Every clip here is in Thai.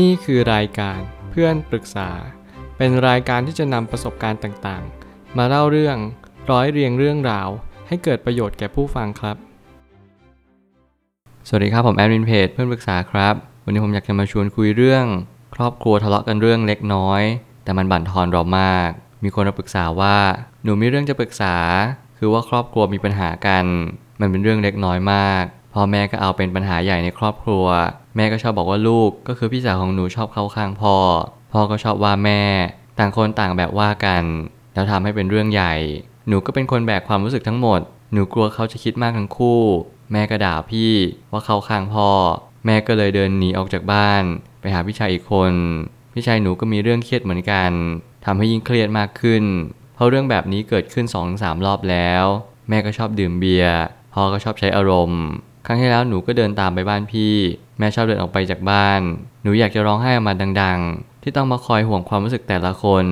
นี่คือรายการเพื่อนปรึกษา เป็นรายการที่จะนำประสบการณ์ต่างๆ มาเล่าเรื่องร้อยเรียงเรื่องราว ให้เกิดประโยชน์แก่ผู้ฟังครับ สวัสดีครับผมแอดมินเพจเพื่อนปรึกษาครับ วันนี้ผมอยากจะมาชวนคุยเรื่อง ครอบครัวทะเลาะกันเรื่องเล็กน้อย แต่มันบั่นทอนเรามาก มีคนมาปรึกษาว่าหนูมีเรื่องจะปรึกษา คือว่าครอบครัวมีปัญหากัน มันเป็นเรื่องเล็กน้อยมาก พ่อแม่ก็เอาเป็นปัญหาใหญ่ในครอบครัว แม่ก็ชอบบอกว่าลูกก็คือพี่สาวของหนูชอบเข้าข้างพ่อ พ่อก็ชอบว่าแม่ ต่างคนต่างแบบว่ากัน แล้วทำให้เป็นเรื่องใหญ่ หนูก็เป็นคนแบกความรู้สึกทั้งหมด หนูกลัวเขาจะคิดมากทั้งคู่ แม่ก็ด่าพี่ว่าเข้าข้างพ่อ แม่ก็เลยเดินหนีออกจากบ้าน ไปหาพี่ชายอีกคน พี่ชายหนูก็มีเรื่องเครียดเหมือนกันทำให้ยิ่งเครียดมากขึ้น เพราะเรื่องแบบนี้เกิดขึ้น2องสามรอบแล้ว แม่ก็ชอบดื่มเบียร์ พ่อก็ชอบใช้อารมณ์ ครั้งที่แล้วหนูก็เดินตามไปบ้านพี่ แม่ชอบเดินออกไปจากบ้าน หนูอยากจะร้องไห้ออกมาดัง ๆ ที่ต้องมาคอยห่วงความรู้สึกแต่ละคน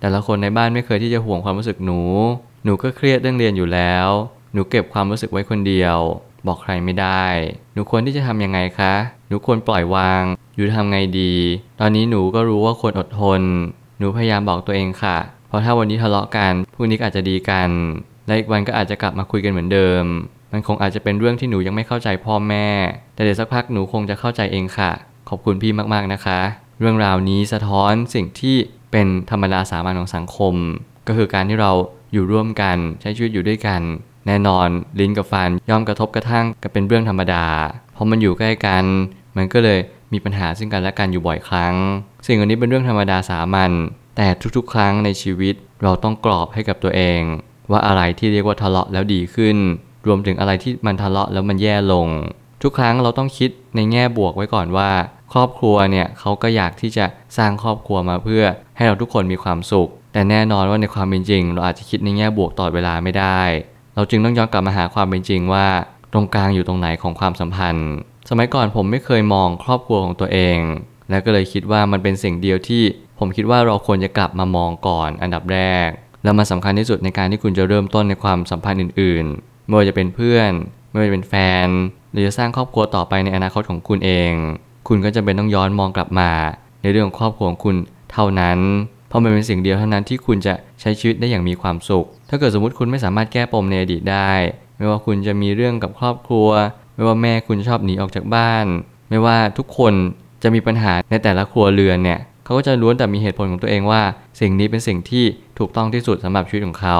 แต่ละคนในบ้านไม่เคยที่จะห่วงความรู้สึกหนู หนูก็เครียดเรื่องเรียนอยู่แล้ว หนูเก็บความรู้สึกไว้คนเดียว บอกใครไม่ได้ หนูควรที่จะทำยังไงคะ หนูควรปล่อยวาง อยู่ทำไงดี ตอนนี้หนูก็รู้ว่าควรอดทน หนูพยายามบอกตัวเองค่ะ เพราะถ้าวันนี้ทะเลาะกันพรุ่งนี้อาจจะดีกัน และอีกวันก็อาจจะกลับมาคุยกันเหมือนเดิม มันคงอาจจะเป็นเรื่องที่หนูยังไม่เข้าใจพ่อแม่ แต่เดี๋ยวสักพักหนูคงจะเข้าใจเองค่ะ ขอบคุณพี่มากๆนะคะ เรื่องราวนี้สะท้อนสิ่งที่เป็นธรรมดาสามัญของสังคม ก็คือการที่เราอยู่ร่วมกันใช้ชีวิตอยู่ด้วยกัน แน่นอนลิ้นกับฟันย่อมกระทบกระทั่งกันเป็นเรื่องธรรมดา เพอมันอยู่ใกล้กัน มันก็เลยมีปัญหาซึ่งกันและกันอยู่บ่อยครั้ง สิ่งอันนี้เป็นเรื่องธรรมดาสามัญแต่ทุกๆ ครั้งในชีวิตเราต้องกรอบให้กับตัวเอง ว่าอะไรที่เรียกว่าทะเลาะแล้วดีขึ้น รวมถึงอะไรที่มันทะเลาะแล้วมันแย่ลง ทุกครั้งเราต้องคิดในแง่บวกไว้ก่อนว่า ครอบครัวเนี่ยเขาก็อยากที่จะสร้างครอบครัวมาเพื่อให้เราทุกคนมีความสุข แต่แน่นอนว่าในความเป็นจริง เราอาจจะคิดในแง่บวกตลอดเวลาไม่ได้ เราจึงต้องย้อนกลับมาหาความเป็นจริงว่า ตรงกลางอยู่ตรงไหนของความสัมพันธ์ สมัยก่อนผมไม่เคยมองครอบครัวของตัวเอง และก็เลยคิดว่ามันเป็นสิ่งเดียวที่ ผมคิดว่าเราควรจะกลับมามองก่อนอันดับแรกแล้วมันสำคัญที่สุดในการที่คุณจะเริ่มต้นในความสัมพันธ์อื่น ไม่ว่าจะเป็นเพื่อน ไม่ว่าจะเป็นแฟน หรือจะสร้างครอบครัวต่อไปในอนาคตของคุณเอง คุณก็จะเป็นต้องย้อนมองกลับมา ในเรื่องของครอบครัวของคุณเท่านั้น เพราะมันเป็นสิ่งเดียวเท่านั้นที่คุณจะใช้ชีวิตได้อย่างมีความสุข ถ้าเกิดสมมติคุณไม่สามารถแก้ปมในอดีตได้ ไม่ว่าคุณจะมีเรื่องกับครอบครัว ไม่ว่าแม่คุณชอบหนีออกจากบ้าน ไม่ว่าทุกคนจะมีปัญหาในแต่ละครัวเรือนเนี่ยเขาก็จะล้วนแต่มีเหตุผลของตัวเองว่า สิ่งนี้เป็นสิ่งที่ถูกต้องที่สุดสำหรับชีวิตของเขา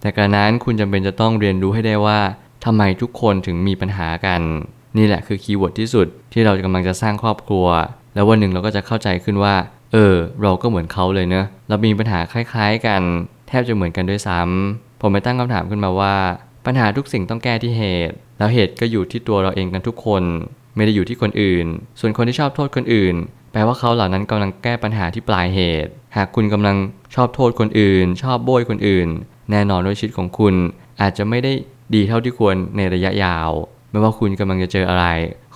แต่กระนั้นคุณจำเป็นจะต้องเรียนรู้ให้ได้ว่าทำไมทุกคนถึงมีปัญหากัน นี่แหละคือ keyword ที่สุดที่เรากำลังจะสร้างครอบครัว แล้ววันหนึ่งเราก็จะเข้าใจขึ้นว่า เออ เราก็เหมือนเขาเลยเนอะเรามีปัญหาคล้ายๆกัน แทบจะเหมือนกันด้วยซ้ำผมไปตั้งคำถามขึ้นมาว่า ปัญหาทุกสิ่งต้องแก้ที่เหตุ แล้วเหตุก็อยู่ที่ตัวเราเองกันทุกคน ไม่ได้อยู่ที่คนอื่น ส่วนคนที่ชอบโทษคนอื่นแปลว่าเขาเหล่านั้นกำลังแก้ปัญหาที่ปลายเหตุ หากคุณกำลังชอบโทษคนอื่น ชอบโบยคนอื่น แน่นอนว่าชีวิตของคุณ อาจจะไม่ได้ดีเท่าที่ควรในระยะยาว ไม่ว่าคุณกำลังจะเจออะไร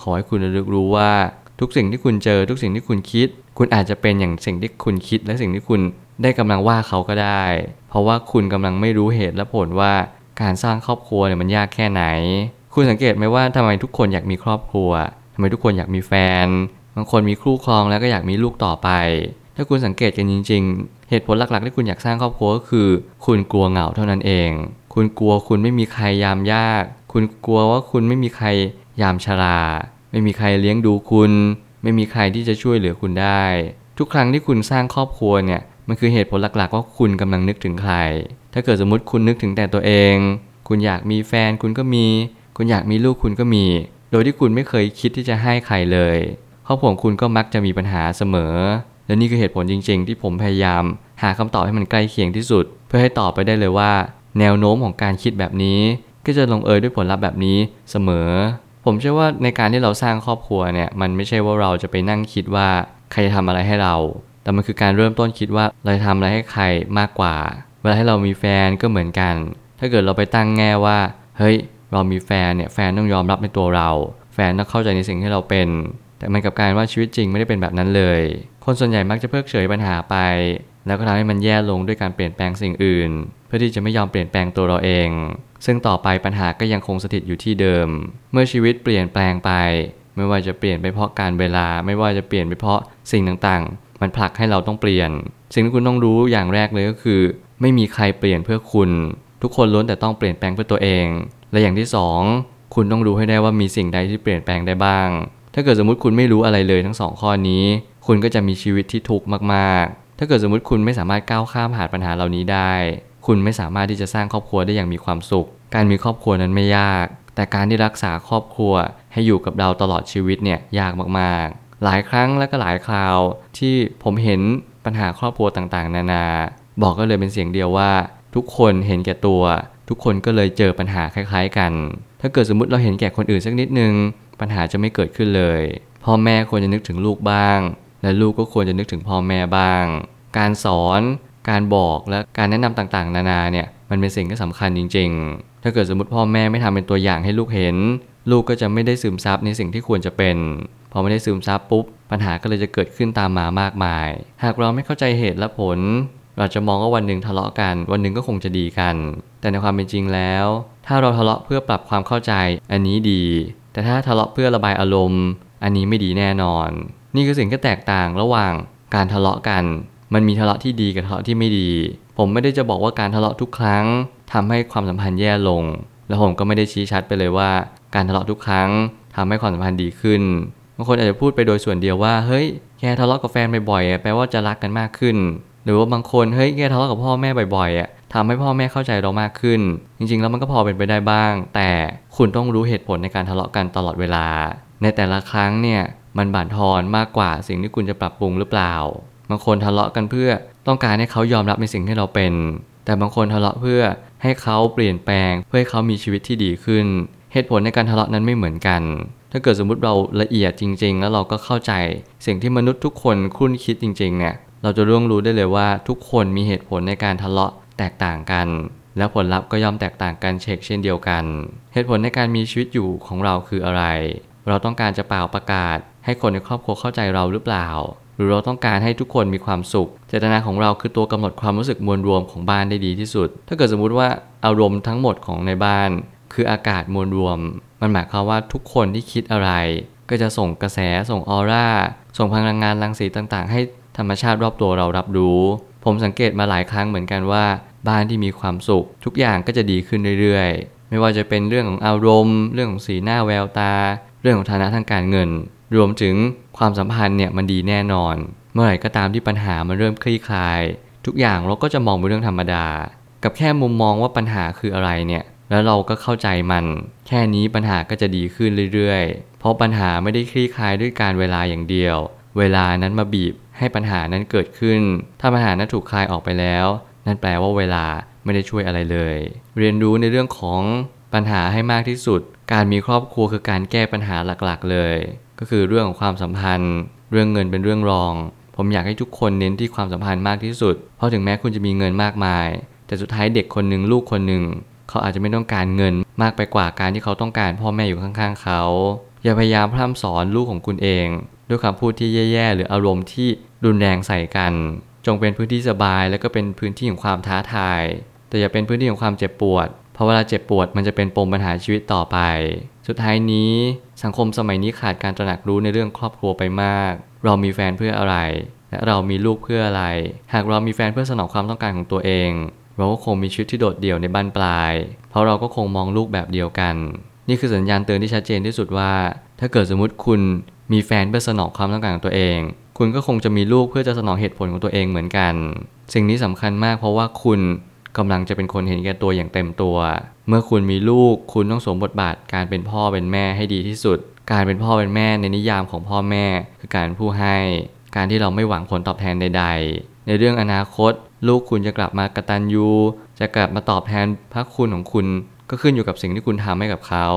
ขอให้คุณระลึกรู้ว่าทุกสิ่งที่คุณเจอทุกสิ่งที่คุณคิด คุณอาจจะเป็นอย่างสิ่งที่คุณคิด และสิ่งที่คุณได้กำลังว่าเขาก็ได้ เพราะว่าคุณกำลังไม่รู้เหตุและผลว่าการสร้างครอบครัวเนี่ยมันยากแค่ไหน คุณสังเกตไหมว่าทำไมทุกคนอยากมีครอบครัวทำไมทุกคนอยากมีแฟน บางคนมีคู่ครองแล้วก็อยากมีลูกต่อไป ถ้าคุณสังเกตกันจริง ๆ เหตุผลหลักๆ ที่คุณอยากสร้างครอบครัวก็คือ คุณกลัวเหงาเท่านั้นเอง คุณกลัวคุณไม่มีใครยามยาก คุณกลัวว่าคุณไม่มีใครยามชรา ไม่มีใครเลี้ยงดูคุณ ไม่มีใครที่จะช่วยเหลือคุณได้ ทุกครั้งที่คุณสร้างครอบครัวเนี่ย มันคือเหตุผลหลักๆ ว่าคุณกำลังนึกถึงใคร ถ้าเกิดสมมติคุณนึกถึงแต่ตัวเอง คุณอยากมีแฟนคุณก็มี คุณอยากมีลูกคุณก็มี โดยที่คุณไม่เคยคิดที่จะให้ใครเลย ครอบครัวของคุณก็มักจะมีปัญหาเสมอ และนี่คือเหตุผลจริง ๆ ที่ผมพยายาม หาคำตอบให้มันใกล้เคียงที่สุด เพื่อให้ตอบไปได้เลยว่า แนวโน้มของการคิดแบบนี้ ก็จะลงเอยด้วยผลลัพธ์แบบนี้เสมอ ผมเชื่อว่าในการที่เราสร้างครอบครัวเนี่ยมันไม่ใช่ว่าเราจะไปนั่งคิดว่าใครจะทำอะไรให้เรา แต่มันคือการเริ่มต้นคิดว่าเราจะทำอะไรให้ใครมากกว่า เวลาให้เรามีแฟนก็เหมือนกัน ถ้าเกิดเราไปตั้งแง่ว่า เฮ้ย เรามีแฟนเนี่ยแฟนต้องยอมรับในตัวเรา แฟนต้องเข้าใจในสิ่งที่เราเป็น แต่มันกับการว่าชีวิตจริงไม่ได้เป็นแบบนั้นเลย คนส่วนใหญ่มักจะเพิกเฉยปัญหาไป แล้วก็ทำให้มันแย่ลงด้วยการเปลี่ยนแปลงสิ่งอื่น เพื่อที่จะไม่ยอมเปลี่ยนแปลงตัวเราเอง ซึ่งต่อไปปัญหาก็ยังคงสถิตอยู่ที่เดิม เมื่อชีวิตเปลี่ยนแปลงไป ไม่ว่าจะเปลี่ยนไปเพราะการเวลา ไม่ว่าจะเปลี่ยนไปเพราะสิ่งต่างๆ มันผลักให้เราต้องเปลี่ยน สิ่งที่คุณต้องรู้อย่างแรกเลยก็คือ ไม่มีใครเปลี่ยนเพื่อคุณ ทุกคนล้วนแต่ต้องเปลี่ยนแปลงเพื่อตัวเอง และอย่างที่สองคุณต้องรู้ให้ได้ว่ามีสิ่งใดที่เปลี่ยนแปลงได้บ้าง ถ้าเกิดสมมติคุณไม่รู้อะไรเลยทั้งสองข้อนี้ คุณก็จะมีชีวิตที่ทุกข์มากๆ ถ้าเกิดสมมติคุณไม่สามารถก้าวข้ามผ่านปัญหาเหล่านี้ได้ คุณไม่สามารถที่จะสร้างครอบครัวได้อย่างมีความสุข การมีครอบครัวนั้นไม่ยาก แต่การที่รักษาครอบครัวให้อยู่กับเราตลอดชีวิตเนี่ยยากมากๆ หลายครั้งและก็หลายคราวที่ผมเห็นปัญหาครอบครัวต่างๆ นานา บอกก็เลยเป็นเสียงเดียวว่า ทุกคนเห็นแก่ตัว ทุกคนก็เลยเจอปัญหาคล้าย ๆ กัน ถ้าเกิดสมมติเราเห็นแก่คนอื่นสักนิดนึง ปัญหาจะไม่เกิดขึ้นเลย พ่อแม่ควรจะนึกถึงลูกบ้าง และลูกก็ควรจะนึกถึงพ่อแม่บ้าง การสอนการบอกและการแนะนำต่างๆ นานาเนี่ยมันเป็นสิ่งที่สำคัญจริง ๆ ถ้าเกิดสมมติพ่อแม่ไม่ทำเป็นตัวอย่างให้ลูกเห็น ลูกก็จะไม่ได้ซึมซับในสิ่งที่ควรจะเป็น พอไม่ได้ซึมซับปุ๊บ ปัญหาก็เลยจะเกิดขึ้นตามมามากมาย หากเราไม่เข้าใจเหตุและผล เราจะมองว่าวันหนึ่งทะเลาะกัน วันหนึ่งก็คงจะดีกัน แต่ในความเป็นจริงแล้ว ถ้าเราทะเลาะเพื่อปรับความเข้าใจอันนี้ดี แต่ถ้าทะเลาะเพื่อระบายอารมณ์ อันนี้ไม่ดีแน่นอน นี่คือสิ่งที่แตกต่างระหว่างการทะเลาะกัน มันมีทะเลาะที่ดีกับทะเลาะที่ไม่ดี ผมไม่ได้จะบอกว่าการทะเลาะทุกครั้งทำให้ความสัมพันธ์แย่ลง และผมก็ไม่ได้ชี้ชัดไปเลยว่า การทะเลาะทุกครั้งทำให้ความสัมพันธ์ดีขึ้นบางคนอาจจะพูดไปโดยส่วนเดียวว่าเฮ้ยแค่ทะเลาะกับแฟนบ่อยๆแปลว่าจะรักกันมากขึ้น หรือว่าบางคนเฮ้ยแค่ทะเลาะกับพ่อแม่บ่อยๆอะทำให้พ่อแม่เข้าใจเรามากขึ้น จริงๆแล้วมันก็พอเป็นไปได้บ้าง แต่คุณต้องรู้เหตุผลในการทะเลาะกันตลอดเวลา ในแต่ละครั้งเนี่ย มันบั่นทอนมากกว่าสิ่งที่คุณจะปรับปรุงหรือเปล่า บางคนทะเลาะกันเพื่อต้องการให้เขายอมรับในสิ่งที่เราเป็น แต่บางคนทะเลาะเพื่อให้เขาเปลี่ยนแปลง เพื่อให้เขามีชีวิตที่ดีขึ้น เหตุผลในการทะเลาะนั้นไม่เหมือนกัน ถ้าเกิดสมมุติเราละเอียดจริง ๆ แล้วเราก็เข้าใจ สิ่งที่มนุษย์ทุกคนคุ้นคิดจริงๆเนี่ยเราจะร่วงรู้ได้เลยว่าทุกคนมีเหตุผลในการทะเลาะแตกต่างกัน และผลลัพธ์ก็ย่อมแตกต่างกันเช็คเช่นเดียวกัน เหตุผลในการมีชีวิตอยู่ของเราคืออะไร เราต้องการจะเป่าประกาศ ให้คนในครอบครัวเข้าใจเราหรือเปล่า หรือเราต้องการให้ทุกคนมีความสุข เจตนาของเราคือตัวกำหนดความรู้สึกมวลรวมของบ้านได้ดีที่สุด ถ้าเกิดสมมุติว่าอารมณ์ทั้งหมดของในบ้าน คืออากาศมวลรวม มันหมายความว่าทุกคนที่คิดอะไร ก็จะส่งกระแสส่งออร่า ส่งพลังงานรังสีต่างๆ ให้ธรรมชาติรอบตัวเรารับรู้ ผมสังเกตมาหลายครั้งเหมือนกันว่า บ้านที่มีความสุข ทุกอย่างก็จะดีขึ้นเรื่อยๆ ไม่ว่าจะเป็นเรื่องของอารมณ์ เรื่องของสีหน้าแววตา เรื่องของฐานะทางการเงิน รวมถึงความสัมพันธ์เนี่ยมันดีแน่นอน เมื่อไหร่ก็ตามที่ปัญหามันเริ่มคลี่คลาย ทุกอย่างเราก็จะมองเป็นเรื่องธรรมดา กับแค่มุมมองว่าปัญหาคืออะไรเนี่ยแล้วเราก็เข้าใจมัน แค่นี้ปัญหาก็จะดีขึ้นเรื่อยๆ เพราะปัญหาไม่ได้คลี่คลายด้วยการเวลาอย่างเดียว เวลานั้นมาบีบให้ปัญหานั้นเกิดขึ้น ถ้าปัญหานั้นถูกคลายออกไปแล้ว นั่นแปลว่าเวลาไม่ได้ช่วยอะไรเลย เรียนรู้ในเรื่องของปัญหาให้มากที่สุด การมีครอบครัวคือการแก้ปัญหาหลักๆ เลย ก็คือเรื่องของความสัมพันธ์ เรื่องเงินเป็นเรื่องรอง ผมอยากให้ทุกคนเน้นที่ความสัมพันธ์มากที่สุด เพราะถึงแม้คุณจะมีเงินมากมาย แต่สุดท้ายเด็กคนหนึ่งลูกคนหนึ่งเขาอาจจะไม่ต้องการเงินมากไปกว่าการที่เขาต้องการพ่อแม่อยู่ข้างๆเขา อย่าพยายามพร่ำสอนลูกของคุณเอง ด้วยคำพูดที่แย่ๆ หรืออารมณ์ที่รุนแรงใส่กัน จงเป็นพื้นที่สบายและก็เป็นพื้นที่ของความท้าทาย แต่อย่าเป็นพื้นที่ของความเจ็บปวด พราะเวลาเจ็บปวดมันจะเป็นปมปัญหาชีวิตต่อไป สุดท้ายนี้สังคมสมัยนี้ขาดการตระหนักรู้ในเรื่องครอบครัวไปมาก เรามีแฟนเพื่ออะไร และเรามีลูกเพื่ออะไร หากเรามีแฟนเพื่อสนองความต้องการของตัวเอง เราก็คงมีชีวิตที่โดดเดี่ยวในบ้านปลาย เพราะเราก็คงมองลูกแบบเดียวกัน นี่คือสัญญาณเตือนที่ชัดเจนที่สุดว่า ถ้าเกิดสมมติคุณมีแฟนเพื่อสนองความต้องการของตัวเอง คุณก็คงจะมีลูกเพื่อจะสนองเหตุผลของตัวเองเหมือนกัน สิ่งนี้สำคัญมากเพราะว่าคุณ กำลังจะเป็นคนเห็นแก่ตัวอย่างเต็มตัว เมื่อคุณมีลูกคุณต้องสวมบทบาทการเป็นพ่อเป็นแม่ให้ดีที่สุด การเป็นพ่อเป็นแม่ในนิยามของพ่อแม่ คือการผู้ให้ การที่เราไม่หวังผลตอบแทนใด ๆ ในเรื่องอนาคต ลูกคุณจะกลับมากระตัญญูจะกลับมาตอบแทนพระคุณของคุณ ก็ขึ้นอยู่กับสิ่งที่คุณทำให้กับเขา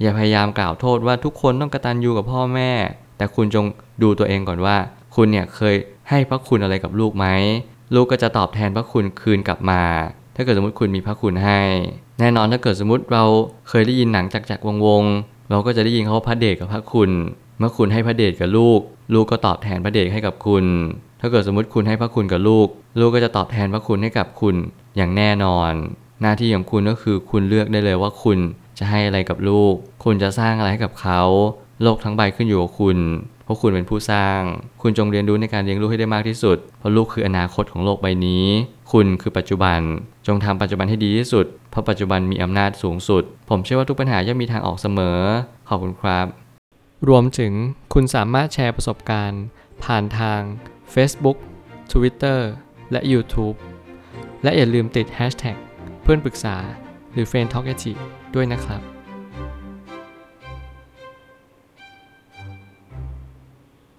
อย่าพยายามกล่าวโทษว่าทุกคนต้องกระตัญญูกับพ่อแม่ แต่คุณจงดูตัวเองก่อนว่า คุณเนี่ยเคยให้พระคุณอะไรกับลูกไหมลูกก็จะตอบแทนพระคุณคืนกลับมา ถ้าเกิดสมมติคุณมีพระคุณให้ แน่นอนถ้าเกิดสมมติเราเคยได้ยินหนังจากจากวงวงๆเราก็จะได้ยินเขาพระเดชกับพระคุณ เมื่อคุณให้พระเดชกับลูก ลูกก็ตอบแทนพระเดชให้กับคุณ ถ้าเกิดสมมติคุณให้พระคุณกับลูก ลูกก็จะตอบแทนพระคุณให้กับคุณอย่างแน่นอน หน้าที่ของคุณก็คือคุณเลือกได้เลยว่าคุณจะให้อะไรกับลูก คุณจะสร้างอะไรให้กับเขา โลกทั้งใบขึ้นอยู่กับคุณ เพราะคุณเป็นผู้สร้าง คุณจงเรียนรู้ในการเลี้ยงลูกให้ได้มากที่สุด เพราะลูกคืออนาคตของโลกใบนี้ คุณคือปัจจุบัน จงทำปัจจุบันให้ดีที่สุด เพราะปัจจุบันมีอำนาจสูงสุด ผมเชื่อว่าทุกปัญหาย่อมมีทางออกเสมอ ขอบคุณครับ รวมถึงคุณสามารถแชร์ประสบการณ์ ผ่านทาง Facebook Twitter และ YouTube และอย่าลืมติด Hashtag เพื่อนปรึกษาหรือ f r ร e n d t a l k a ด้วยนะครับ